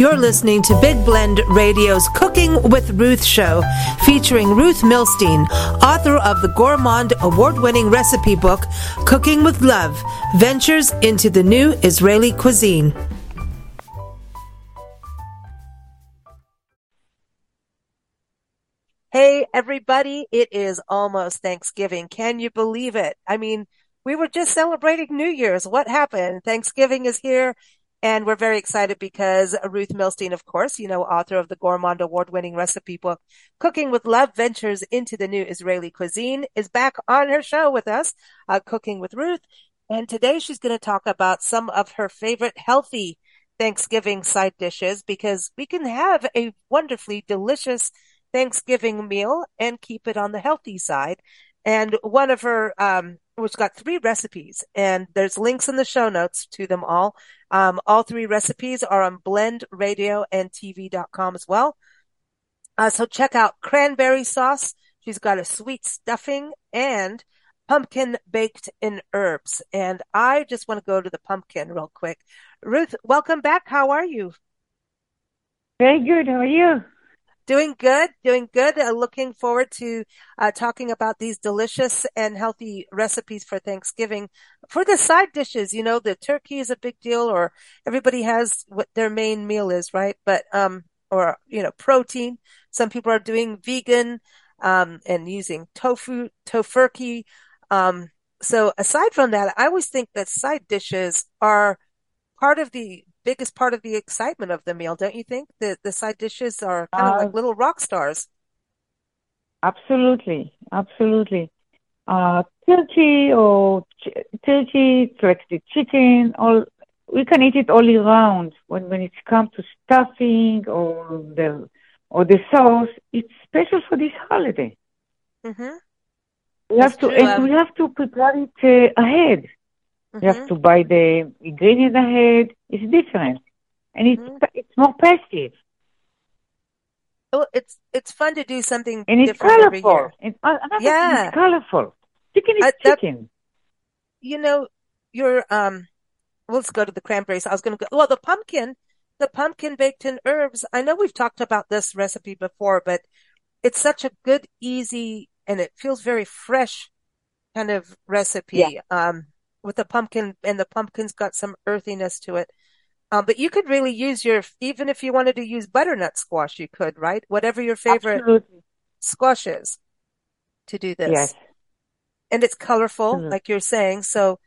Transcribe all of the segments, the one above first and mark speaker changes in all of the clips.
Speaker 1: You're listening to Big Blend Radio's Cooking with Ruth show, featuring Ruth Milstein, author of the Gourmand award winning recipe book, Cooking with Love Ventures into the New Israeli Cuisine.
Speaker 2: Hey, everybody, it is almost Thanksgiving. Can you believe it? I mean, we were just celebrating New Year's. What happened? Thanksgiving is here and we're very excited because Ruth Milstein, of course, you know, author of the Gourmand award winning recipe book, Cooking with Love Ventures into the New Israeli Cuisine is back on her show with us, uh, Cooking with Ruth. And today she's going to talk about some of her favorite healthy Thanksgiving side dishes because we can have a wonderfully delicious Thanksgiving meal and keep it on the healthy side. And one of her, um, which got three recipes and there's links in the show notes to them all. Um, all three recipes are on blendradioandtv.com as well. Uh, so check out cranberry sauce. She's got a sweet stuffing and pumpkin baked in herbs. And I just want to go to the pumpkin real quick. Ruth, welcome back. How are you?
Speaker 3: Very good. How are you?
Speaker 2: Doing good, doing good. Uh, looking forward to uh, talking about these delicious and healthy recipes for Thanksgiving. For the side dishes, you know, the turkey is a big deal, or everybody has what their main meal is, right? But um, or you know, protein. Some people are doing vegan um, and using tofu, tofurkey. Um, so aside from that, I always think that side dishes are part of the biggest part of the excitement of the meal, don't you think? The the side dishes are kind uh, of like little rock stars.
Speaker 3: Absolutely, absolutely. Uh, turkey or ch- turkey, like chicken, all we can eat it all year round. When when it comes to stuffing or the or the sauce, it's special for this holiday.
Speaker 2: Mm-hmm.
Speaker 3: We have to, and um, we have to prepare it uh, ahead. Mm-hmm. You have to buy the ingredient ahead. It's different, and it's mm-hmm. it's more festive.
Speaker 2: Well, it's it's fun to do something
Speaker 3: and it's colorful. It's, uh, yeah, it's colorful. Chicken is uh, that, chicken.
Speaker 2: You know, your um. Let's go to the cranberries. I was going to go. Well, the pumpkin, the pumpkin baked in herbs. I know we've talked about this recipe before, but it's such a good, easy, and it feels very fresh kind of recipe. Yeah. Um, with the pumpkin and the pumpkin's got some earthiness to it. Um, but you could really use your, even if you wanted to use butternut squash, you could, right? Whatever your favorite Absolutely. squash is to do this.
Speaker 3: Yes.
Speaker 2: And it's colorful, mm-hmm. like you're saying. So,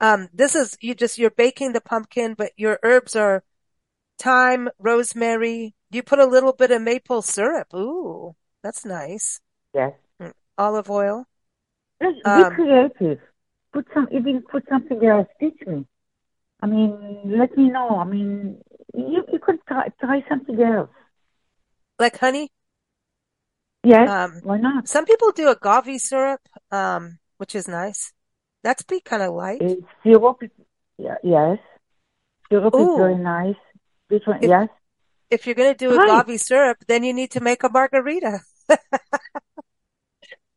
Speaker 2: um, this is, you just, you're baking the pumpkin, but your herbs are thyme, rosemary. You put a little bit of maple syrup. Ooh, that's nice.
Speaker 3: Yes.
Speaker 2: Mm, olive oil.
Speaker 3: Be um, creative put some even put something else. Teach me. I mean, let me know. I mean, you you could try try something else.
Speaker 2: Like honey.
Speaker 3: Yes. Um, why not?
Speaker 2: Some people do agave syrup, um, which is nice. That's be kind of light.
Speaker 3: It's syrup, yeah, yes. Syrup Ooh. is very nice. Different, if, yes.
Speaker 2: If you're going to do right. agave syrup, then you need to make a margarita.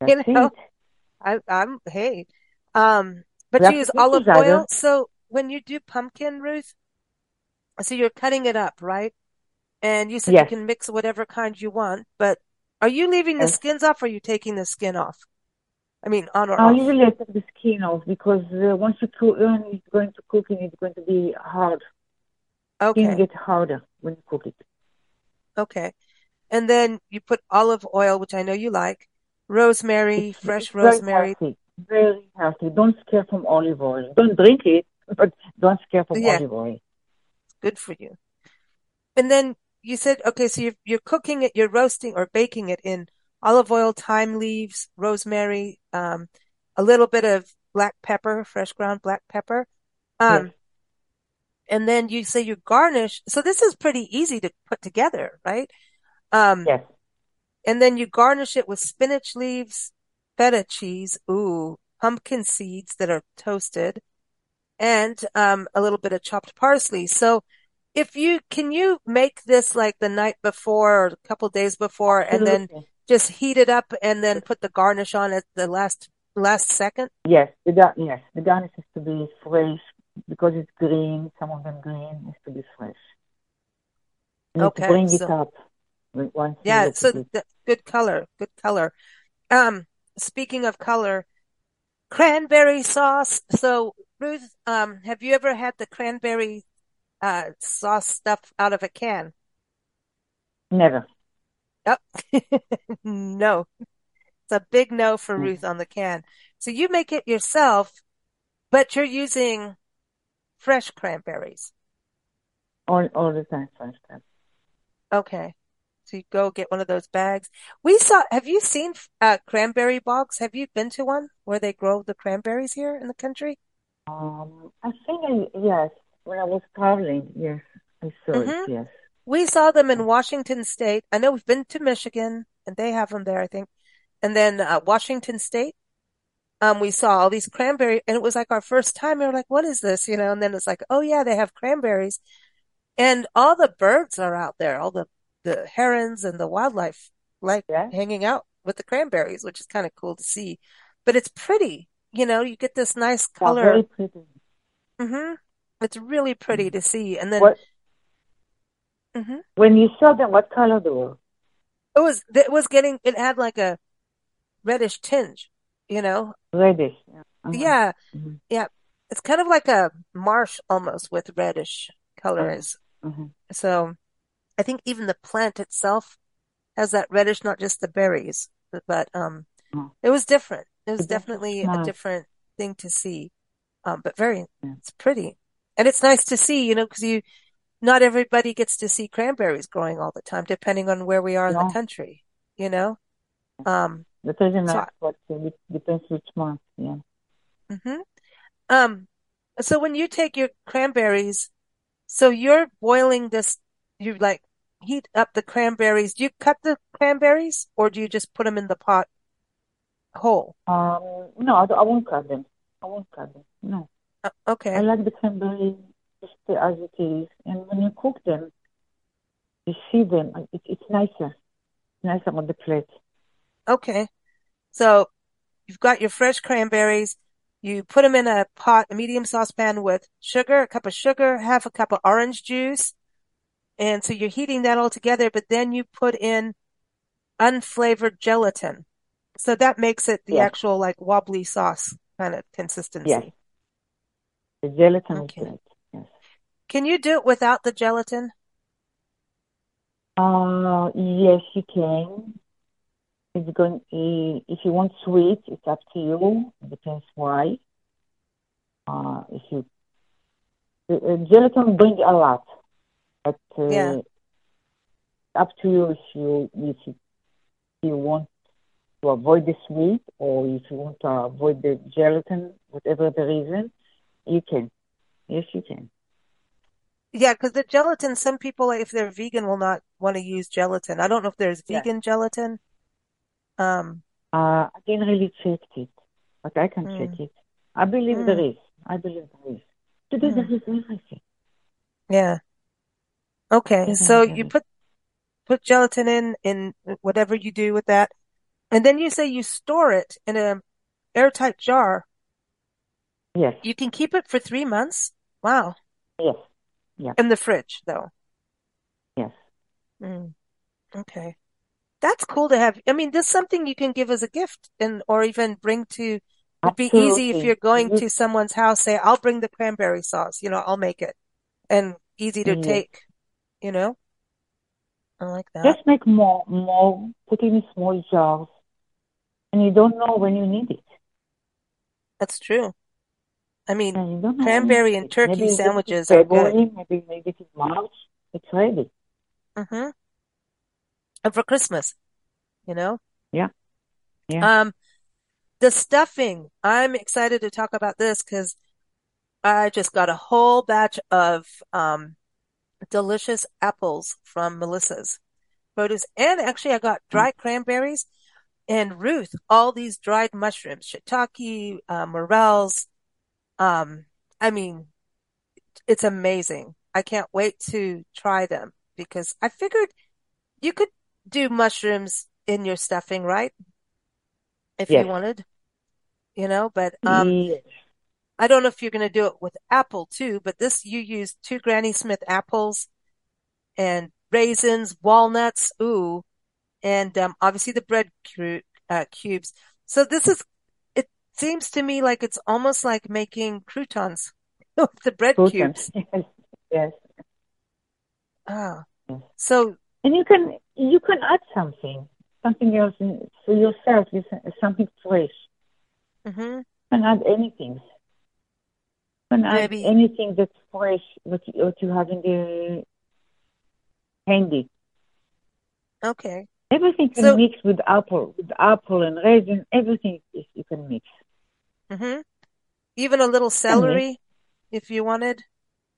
Speaker 2: you know, it. I, I'm hey, um, but you use olive oil. So when you do pumpkin, Ruth, so you're cutting it up, right? And you said yes. you can mix whatever kind you want, but are you leaving the skins off or are you taking the skin off? I mean, on or off.
Speaker 3: I
Speaker 2: off?
Speaker 3: usually I take the skin off because uh, once you cook, when it's going to cooking, it's going to be hard.
Speaker 2: Okay.
Speaker 3: Skin get harder when you cook it.
Speaker 2: Okay. And then you put olive oil, which I know you like, rosemary, fresh rosemary.
Speaker 3: Very healthy. Don't scare from olive oil. Don't drink it, but don't scare from yeah. olive oil.
Speaker 2: Good for you. And then you said, okay, so you're, you're cooking it, you're roasting or baking it in olive oil, thyme leaves, rosemary, um, a little bit of black pepper, fresh ground black pepper. Um, yes. and then you say you garnish. So this is pretty easy to put together, right? Um,
Speaker 3: yes.
Speaker 2: And then you garnish it with spinach leaves, feta cheese, ooh, pumpkin seeds that are toasted, and um, a little bit of chopped parsley. So, if you can you make this like the night before or a couple days before, and then just heat it up and then put the garnish on at the last last second?
Speaker 3: Yes, the gar- yes the garnish has to be fresh because it's green. Some of them green has to be fresh. And
Speaker 2: Okay,
Speaker 3: bring it up once
Speaker 2: yeah, so th- good color, good color. Um, speaking of color, cranberry sauce. So Ruth, um, have you ever had the cranberry uh sauce stuff out of a can?
Speaker 3: Never.
Speaker 2: Yep. No. It's a big no for
Speaker 3: Mm.
Speaker 2: Ruth on the can. So you make it yourself, but you're using fresh cranberries.
Speaker 3: All all the time first time.
Speaker 2: Okay. You go get one of those bags. We saw, have you seen uh cranberry bogs? Have you been to one where they grow the cranberries here in the country?
Speaker 3: Um, I think I, yes, when I was traveling, yes, I saw it,
Speaker 2: hmm
Speaker 3: yes.
Speaker 2: We saw them in Washington State. I know we've been to Michigan and they have them there, I think. And then uh, Washington State, um, we saw all these cranberry and it was like our first time. We were like, what is this? You know, and then it's like, oh yeah, they have cranberries and all the birds are out there, all the, the herons and the wildlife like
Speaker 3: Yeah,
Speaker 2: hanging out with the cranberries, which is kind of cool to see. But it's pretty, you know, you get this nice
Speaker 3: they are very
Speaker 2: color.
Speaker 3: pretty.
Speaker 2: hmm It's really pretty
Speaker 3: Mm.
Speaker 2: to see. And then,
Speaker 3: What,
Speaker 2: hmm
Speaker 3: when you saw them, what color they were?
Speaker 2: it was, it was getting, it had like a reddish tinge, you know?
Speaker 3: Reddish. Yeah. Uh-huh.
Speaker 2: Yeah.
Speaker 3: Mhm.
Speaker 2: Yeah. It's kind of like a marsh almost with reddish
Speaker 3: Uh-huh.
Speaker 2: colors.
Speaker 3: Uh-huh.
Speaker 2: So I think even the plant itself has that reddish, not just the berries, but, um,
Speaker 3: Uh-huh.
Speaker 2: it was different. It was
Speaker 3: But that's so
Speaker 2: definitely a different thing to see. Um, but very, it's pretty. And it's nice to see, you know, because you, not everybody gets to see cranberries growing all the time, depending on where we are in the country, you know? Um,
Speaker 3: that doesn't
Speaker 2: so,
Speaker 3: what, depends which month, yeah.
Speaker 2: hmm Um, so when you take your cranberries, so you're boiling this, you like heat up the cranberries. Do you cut the cranberries or do you just put them in the pot whole?
Speaker 3: Um, no, I, I won't cut them. I won't cut them. No.
Speaker 2: Uh,
Speaker 3: I like the cranberry just as it is. And when you cook them, you see them, it, it's nicer. Nicer on the plate.
Speaker 2: Okay. So you've got your fresh cranberries. You put them in a pot, a medium saucepan with sugar, a cup of sugar, half a cup of orange juice. And so you're heating that all together, but then you put in unflavored gelatin. So that makes it the
Speaker 3: Yes,
Speaker 2: actual like wobbly sauce kind of consistency. yes.
Speaker 3: The gelatin is
Speaker 2: Okay.
Speaker 3: great. Yes.
Speaker 2: Can you do it without the gelatin?
Speaker 3: Uh, yes, you can. It's going, if you want sweet, it's up to you. It depends why. Uh, if you, uh, gelatin brings a lot, but
Speaker 2: Yeah.
Speaker 3: uh, up to you if you if you, want to avoid the sweet or if you want to avoid the gelatin, whatever the reason, you can. Yes, you can.
Speaker 2: Yeah, because the gelatin, some people, if they're vegan, will not want to use gelatin. I don't know if there's vegan gelatin. Um,
Speaker 3: Uh, I didn't really check it, but I can check
Speaker 2: mm,
Speaker 3: it. I believe there
Speaker 2: mm,
Speaker 3: is. I believe there is. Today there
Speaker 2: mm.
Speaker 3: is everything.
Speaker 2: Yeah. Okay.
Speaker 3: Yes,
Speaker 2: So you put put gelatin in in whatever you do with that, and then you say you store it in a airtight jar.
Speaker 3: Yes,
Speaker 2: You can keep it for three months. Wow.
Speaker 3: yes, yeah,
Speaker 2: In the fridge, though.
Speaker 3: yes.
Speaker 2: Mm, okay. That's cool to have. I mean, this is something you can give as a gift and or even bring to, it'd be easy if you're going to someone's house, say, I'll bring the cranberry sauce, you know, I'll make it. And easy to
Speaker 3: yes.
Speaker 2: take, you know? I like that.
Speaker 3: Just make more, more, put in small jars, and you don't know when you need it.
Speaker 2: That's true. I mean,
Speaker 3: And you don't know when you
Speaker 2: cranberry and turkey
Speaker 3: Maybe you get it in
Speaker 2: sandwiches are good.
Speaker 3: Maybe you get it in March. It's ready.
Speaker 2: hmm And for Christmas, you know?
Speaker 3: Yeah, yeah.
Speaker 2: Um, the stuffing, I'm excited to talk about this because I just got a whole batch of um delicious apples from Melissa's produce. And actually I got
Speaker 3: Mm.
Speaker 2: dried cranberries and Ruth, all these dried mushrooms, shiitake, uh, morels. Um, I mean, it's amazing. I can't wait to try them because I figured you could do mushrooms in your stuffing, right? If you wanted, you know, but um,
Speaker 3: yes.
Speaker 2: I don't know if you're going to do it with apple too, but this you use two Granny Smith apples and raisins, walnuts, ooh, and um, obviously the bread cu- uh, cubes. So this is, it seems to me like it's almost like making croutons with the bread
Speaker 3: Croutons.
Speaker 2: cubes.
Speaker 3: Yes, yes.
Speaker 2: Ah, so
Speaker 3: And you can you can add something, something else in, for yourself. Something fresh.
Speaker 2: hmm
Speaker 3: You can add anything. Can add
Speaker 2: Maybe-
Speaker 3: anything that's fresh, what you, what you have in the handy.
Speaker 2: okay,
Speaker 3: Everything can
Speaker 2: So-
Speaker 3: mix with apple, with apple and raisin. Everything is, you can mix.
Speaker 2: hmm even a little celery if you wanted.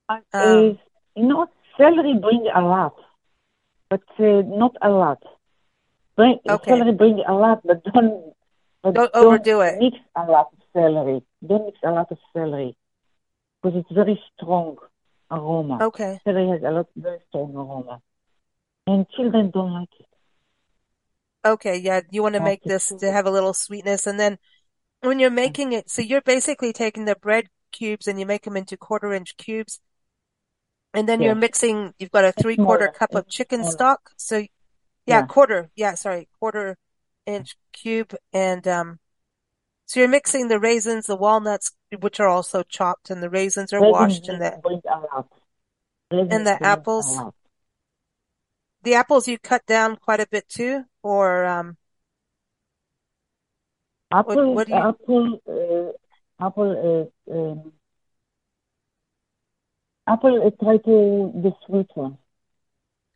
Speaker 3: Uh,
Speaker 2: Um,
Speaker 3: you know, celery bring a lot, but uh, not a lot. Bring,
Speaker 2: Okay.
Speaker 3: Celery bring a lot, but don't, but
Speaker 2: Don't overdo it.
Speaker 3: Mix a lot of celery. Don't mix a lot of celery because it's very strong aroma.
Speaker 2: Okay,
Speaker 3: Celery has a lot very strong aroma, and children don't like it.
Speaker 2: okay, yeah, you want to make this to have a little sweetness, and then when you're making it, so you're basically taking the bread cubes and you make them into quarter inch cubes, and then you're mixing. You've got a three quarter cup of chicken
Speaker 3: smaller.
Speaker 2: stock, so yeah,
Speaker 3: Yeah.
Speaker 2: quarter, yeah, sorry, quarter inch cube, and um, so you're mixing the raisins, the walnuts, which are also chopped, and the raisins are
Speaker 3: Raisins
Speaker 2: washed, and the
Speaker 3: bring a lot. Raisins
Speaker 2: and the apples. the apples you cut down quite a bit too, or um,
Speaker 3: Apple,
Speaker 2: what do you-
Speaker 3: apple, uh, apple, uh, um, apple. Uh, try to the sweet one.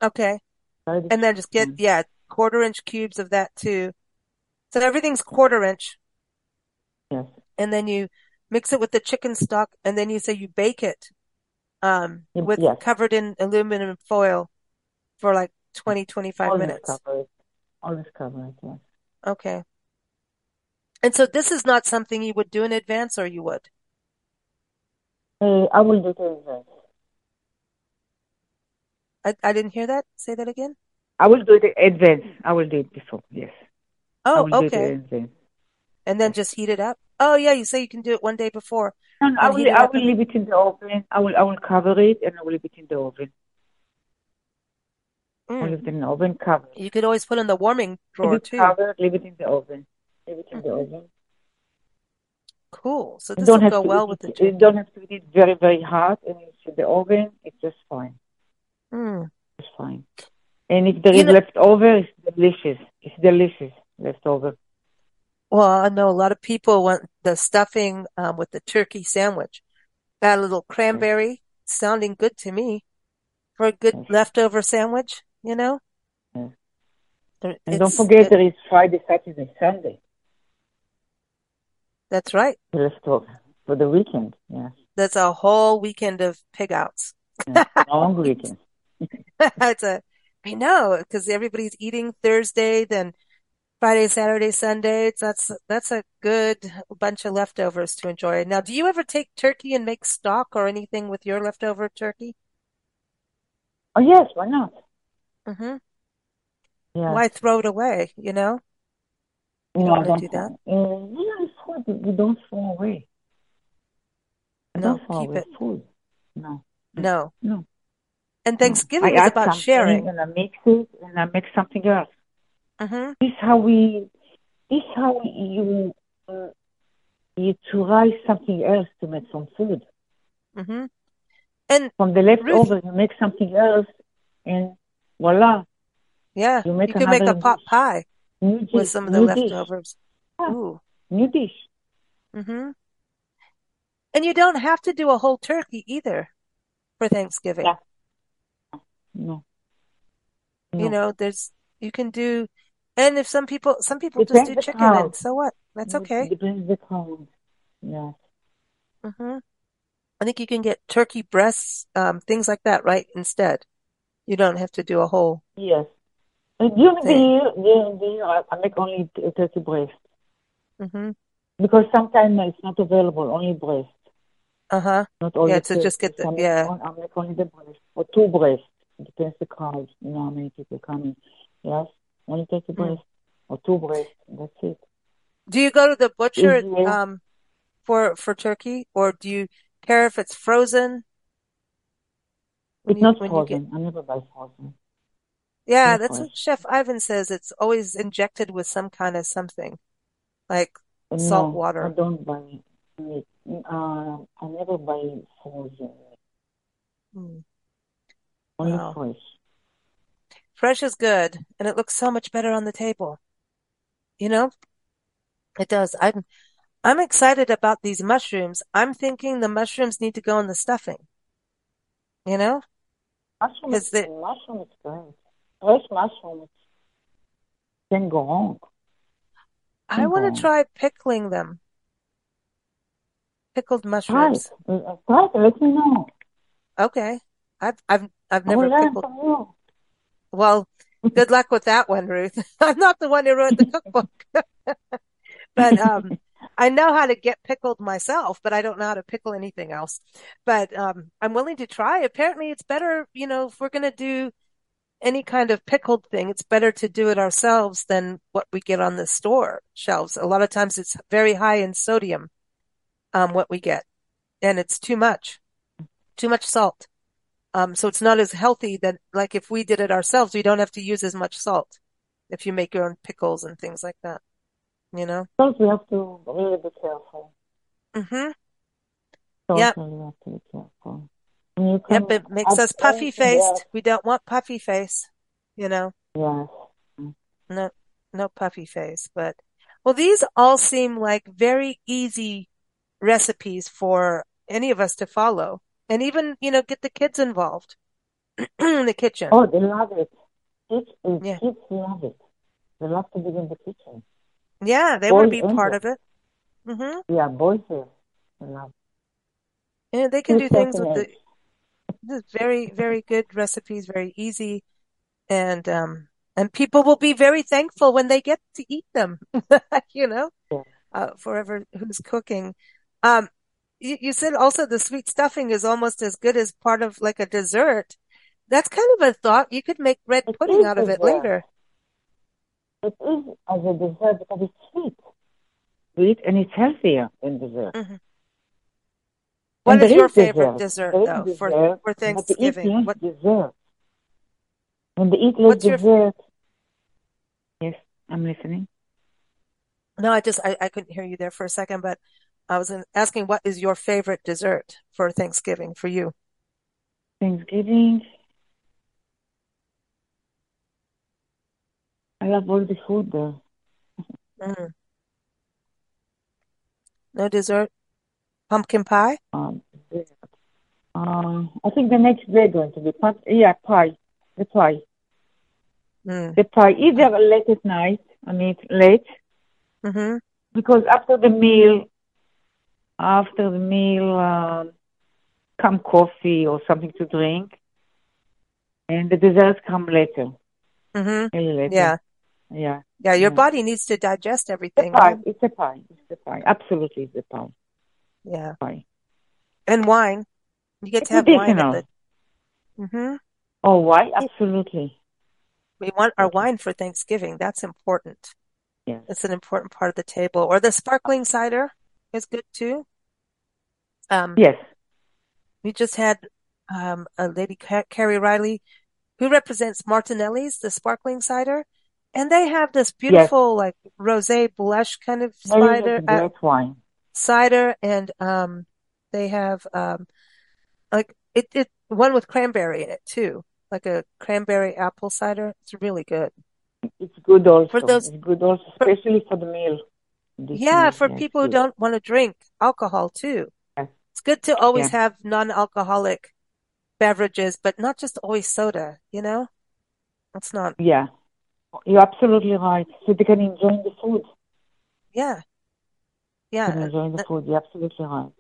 Speaker 2: okay. And then just get, yeah, quarter inch cubes of that too. So everything's quarter inch.
Speaker 3: Yes.
Speaker 2: And then you mix it with the chicken stock and then you say you bake it, um, with
Speaker 3: yes.
Speaker 2: covered in aluminum foil for like 20, 25
Speaker 3: Always
Speaker 2: minutes.
Speaker 3: cover it. Always cover it. Yes.
Speaker 2: Okay. And so this is not something you would do in advance or you would?
Speaker 3: Uh, I will do it in advance.
Speaker 2: I, I didn't hear that. Say that again.
Speaker 3: I will do it in advance. I will do it before. Yes.
Speaker 2: Oh,
Speaker 3: will do it
Speaker 2: okay. And then just heat it up. Oh yeah, you say you can do it one day before.
Speaker 3: No, no, I will. I will leave it in the oven. I will. I will cover it and I will leave it in the oven.
Speaker 2: Mm.
Speaker 3: leave it in the oven. Cover.
Speaker 2: You could always put in the warming
Speaker 3: Leave
Speaker 2: drawer
Speaker 3: it
Speaker 2: too.
Speaker 3: covered. Leave it in the oven. Leave it in the
Speaker 2: Mhm.
Speaker 3: oven.
Speaker 2: Cool. So this
Speaker 3: don't
Speaker 2: will go well with the
Speaker 3: it. You don't have to eat it very, very hot, and it's in the oven. It's just fine.
Speaker 2: Mm.
Speaker 3: It's fine. And if there
Speaker 2: You
Speaker 3: is
Speaker 2: know-
Speaker 3: leftover, it's delicious. It's delicious leftover.
Speaker 2: Well, I know a lot of people want the stuffing um, with the turkey sandwich. That little cranberry sounding good to me for a good
Speaker 3: Yes.
Speaker 2: leftover sandwich, you know? There-
Speaker 3: And don't forget
Speaker 2: it-
Speaker 3: there is Friday, Saturday, Sunday
Speaker 2: that's right.
Speaker 3: leftover for the weekend. Yes,
Speaker 2: That's a whole weekend of pig outs.
Speaker 3: yes. long weekend.
Speaker 2: it's a, I know, because everybody's eating Thursday, then Friday, Saturday, Sunday. That's, that's a good bunch of leftovers to enjoy. Now, do you ever take turkey and make stock or anything with your leftover turkey?
Speaker 3: Oh yes, why not?
Speaker 2: Mm-hmm.
Speaker 3: Yeah.
Speaker 2: Why throw it away, you know? You
Speaker 3: no,
Speaker 2: don't
Speaker 3: I don't.
Speaker 2: do that?
Speaker 3: Uh, yeah. We don't throw away. I
Speaker 2: No,
Speaker 3: don't throw
Speaker 2: keep
Speaker 3: away
Speaker 2: it.
Speaker 3: food. No,
Speaker 2: No.
Speaker 3: no.
Speaker 2: And. Thanksgiving
Speaker 3: I
Speaker 2: is about sharing.
Speaker 3: and I mix it and I make something else.
Speaker 2: Hmm
Speaker 3: This how we. This how you. Uh, you try something else to make some food.
Speaker 2: hmm And
Speaker 3: From the leftover, you make something else, and voila,
Speaker 2: yeah,
Speaker 3: You make
Speaker 2: you could make a pot pie
Speaker 3: dish,
Speaker 2: with some of the leftovers.
Speaker 3: Yeah.
Speaker 2: Ooh.
Speaker 3: new dish.
Speaker 2: hmm And you don't have to do a whole turkey either for Thanksgiving.
Speaker 3: Yeah. No.
Speaker 2: You know, there's, you can do, and if some people, some people just do chicken and so what? That's
Speaker 3: It
Speaker 2: okay.
Speaker 3: Depends the crowd. Yeah.
Speaker 2: hmm I think you can get turkey breasts, um, things like that, right? Instead. You don't have to do a whole
Speaker 3: Yes. During the year, during the year, I, make only turkey breast
Speaker 2: hmm
Speaker 3: because sometimes it's not available, only breast,
Speaker 2: Uh-huh.
Speaker 3: not all
Speaker 2: Yeah, to
Speaker 3: turkey.
Speaker 2: just get the,
Speaker 3: So I
Speaker 2: yeah.
Speaker 3: I make only the breast or two breasts. It depends the crowd. You know how many people coming. Yes, only turkey
Speaker 2: Mm.
Speaker 3: breast or two breasts. That's it.
Speaker 2: Do you go to the butcher, um, for, for turkey or do you care if it's frozen? When
Speaker 3: It's
Speaker 2: you,
Speaker 3: not
Speaker 2: you get,
Speaker 3: frozen. I never buy frozen.
Speaker 2: Yeah, that's
Speaker 3: fresh.
Speaker 2: what Chef Ivan says. It's always injected with some kind of something, like
Speaker 3: Uh,
Speaker 2: salt
Speaker 3: no,
Speaker 2: water.
Speaker 3: I don't buy meat. Uh, I never buy frozen.
Speaker 2: Mm.
Speaker 3: Only
Speaker 2: Wow.
Speaker 3: fresh.
Speaker 2: Fresh is good, and it looks so much better on the table. You know, it does. I'm I'm excited about these mushrooms. I'm thinking the mushrooms need to go in the stuffing. You know,
Speaker 3: Mushroom
Speaker 2: because
Speaker 3: is,
Speaker 2: the
Speaker 3: mushroom is great. Fresh mushrooms can go wrong.
Speaker 2: I want to try pickling them, pickled mushrooms.
Speaker 3: Try it. Let me know.
Speaker 2: Okay, I've I've I've never pickled. Well, good luck with that one, Ruth. I'm not the one who wrote the cookbook, but um, I know how to get pickled myself, but I don't know how to pickle anything else. But um, I'm willing to try. Apparently, it's better, you know, if we're going to do any kind of pickled thing, it's better to do it ourselves than what we get on the store shelves. A lot of times it's very high in sodium, um, what we get, and it's too much, too much salt. Um, so it's not as healthy that like if we did it ourselves, we don't have to use as much salt if you make your own pickles and things like that, you know?
Speaker 3: First, we have to really be careful.
Speaker 2: hmm
Speaker 3: Totally
Speaker 2: Yep.
Speaker 3: have to be careful. You can
Speaker 2: Yep. It makes us puffy faced. We don't want puffy face, you know?
Speaker 3: Yes.
Speaker 2: No, no puffy face, but well, these all seem like very easy recipes for any of us to follow and even, you know, get the kids involved in the kitchen.
Speaker 3: Oh, they love it. Kids, uh,
Speaker 2: Yeah.
Speaker 3: kids love it. They love to be in the kitchen.
Speaker 2: Yeah, they want to be part of it. Mm-hmm.
Speaker 3: Yeah, boys do. Love
Speaker 2: And they can do things with the
Speaker 3: age.
Speaker 2: very, very good recipes, very easy. And, um, and people will be very thankful when they get to eat them, you know,
Speaker 3: Yeah.
Speaker 2: uh, forever who's cooking. Um, you, you said also the sweet stuffing is almost as good as part of like a dessert. That's kind of a thought. You could make red
Speaker 3: It
Speaker 2: pudding out of it
Speaker 3: dessert.
Speaker 2: later.
Speaker 3: It is as a dessert because it's sweet. Sweet and it's healthier than dessert.
Speaker 2: Mhm. What is your
Speaker 3: is
Speaker 2: favorite
Speaker 3: dessert.
Speaker 2: dessert though for,
Speaker 3: dessert,
Speaker 2: for
Speaker 3: eat
Speaker 2: Thanksgiving? What,
Speaker 3: dessert. When they eat less
Speaker 2: what's your,
Speaker 3: dessert, yes, I'm listening.
Speaker 2: no, I just, I, I couldn't hear you there for a second, but I was asking what is your favorite dessert for Thanksgiving for you?
Speaker 3: Thanksgiving, I love all the food there.
Speaker 2: Mm. No dessert? Pumpkin pie?
Speaker 3: Um. Uh, I think the next day going to be pie. Yeah, pie. The pie.
Speaker 2: Mm.
Speaker 3: The pie. Either late at night, I mean late,
Speaker 2: hmm
Speaker 3: because after the meal, after the meal, um, come coffee or something to drink, and the desserts come later,
Speaker 2: hmm
Speaker 3: really later.
Speaker 2: Yeah.
Speaker 3: Yeah.
Speaker 2: Yeah. Your
Speaker 3: Yeah.
Speaker 2: body needs to digest everything.
Speaker 3: pie.
Speaker 2: right?
Speaker 3: It's a pie. It's a pie. Absolutely, it's a pie.
Speaker 2: Yeah.
Speaker 3: Pie.
Speaker 2: And wine. You get
Speaker 3: It's
Speaker 2: to have wine at
Speaker 3: additional.
Speaker 2: the, hmm
Speaker 3: Oh, why? Absolutely.
Speaker 2: We want our wine for Thanksgiving. That's important.
Speaker 3: Yes.
Speaker 2: It's an important part of the table. Or the sparkling cider is good too. Um,
Speaker 3: Yes.
Speaker 2: we just had um, a lady, Carrie Riley, who represents Martinelli's, the sparkling cider, and they have this
Speaker 3: Yes.
Speaker 2: beautiful like rosé blush kind of cider, uh,
Speaker 3: wine.
Speaker 2: cider, and um, they have um, like it, it one with cranberry in it too, like a cranberry apple cider. It's really good
Speaker 3: It's good also.
Speaker 2: for those.
Speaker 3: It's good also,
Speaker 2: For,
Speaker 3: especially for the meal.
Speaker 2: Yeah, for
Speaker 3: Yeah,
Speaker 2: people who don't want to drink alcohol too.
Speaker 3: Yes.
Speaker 2: It's good to always
Speaker 3: Yeah.
Speaker 2: have non-alcoholic beverages, but not just always soda, you know? That's not,
Speaker 3: Yeah. You're absolutely right. So they can enjoy the food.
Speaker 2: yeah, yeah,
Speaker 3: enjoy the food. You're absolutely right.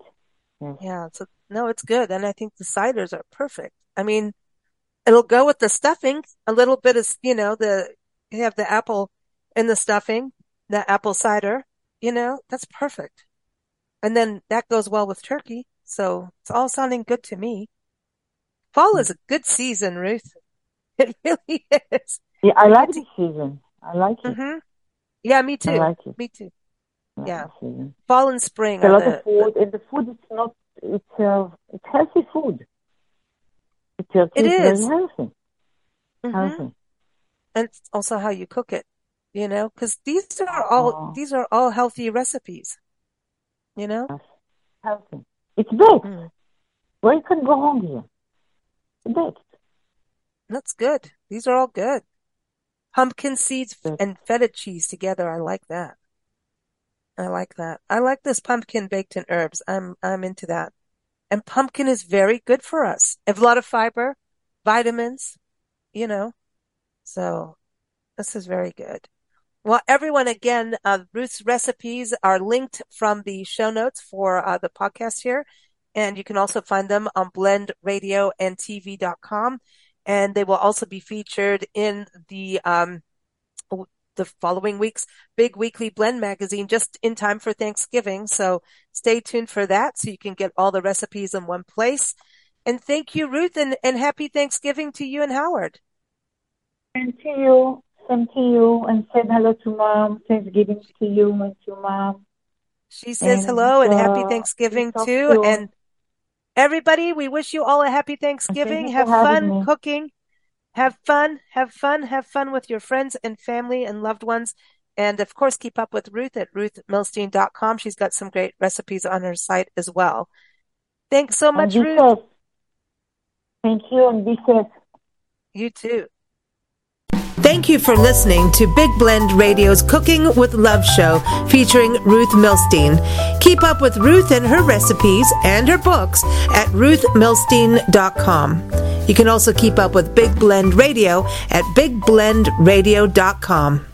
Speaker 3: Yes.
Speaker 2: yeah. So, no, it's good. And I think the ciders are perfect. I mean, it'll go with the stuffing. A little bit of, you know, the, you have the apple in the stuffing, the apple cider, you know, that's perfect. And then that goes well with turkey. So it's all sounding good to me. Fall is a good season, Ruth. It really is.
Speaker 3: Yeah, I like the season. I like it.
Speaker 2: hmm Yeah, me
Speaker 3: I
Speaker 2: too.
Speaker 3: like it.
Speaker 2: Me too.
Speaker 3: Like
Speaker 2: Yeah.
Speaker 3: the.
Speaker 2: Fall and spring
Speaker 3: a lot of
Speaker 2: the, the
Speaker 3: food, and the food is not. It's uh, it's healthy food. The turkey
Speaker 2: it
Speaker 3: is healthy.
Speaker 2: hmm
Speaker 3: Healthy.
Speaker 2: and also how you cook it, you know, because these are all
Speaker 3: Oh.
Speaker 2: these are all healthy recipes, you know.
Speaker 3: Healthy. It's baked.
Speaker 2: Mm,
Speaker 3: Where you can go wrong here? It's baked.
Speaker 2: that's good. These are all good. Pumpkin seeds
Speaker 3: Good.
Speaker 2: and feta cheese together. I like that. I like that. I like this pumpkin baked in herbs. I'm I'm into that. And pumpkin is very good for us. Have a lot of fiber, vitamins, you know. So this is very good. Well, everyone, again, uh, Ruth's recipes are linked from the show notes for uh, the podcast here. And you can also find them on blendradioandtv.com. And they will also be featured in the, um, the following week's big weekly blend magazine just in time for Thanksgiving. So stay tuned for that so you can get all the recipes in one place. And thank you, Ruth, and, and happy Thanksgiving to you and Howard.
Speaker 3: And to you, same to you, and said hello to mom. Thanksgiving to you and to mom.
Speaker 2: She says
Speaker 3: And,
Speaker 2: hello and happy
Speaker 3: uh,
Speaker 2: Thanksgiving
Speaker 3: talk
Speaker 2: too.
Speaker 3: soon.
Speaker 2: And everybody, we wish you all a happy Thanksgiving. Have fun
Speaker 3: me.
Speaker 2: cooking. Have fun, have fun, have fun with your friends and family and loved ones. And of course, keep up with Ruth at ruthmilstein.com. She's got some great recipes on her site as well. Thanks so much, Ruth.
Speaker 3: safe. Thank you and be safe.
Speaker 2: You too.
Speaker 1: Thank you for listening to Big Blend Radio's Cooking with Love show featuring Ruth Milstein. Keep up with Ruth and her recipes and her books at ruthmilstein.com. You can also keep up with Big Blend Radio at bigblendradio.com.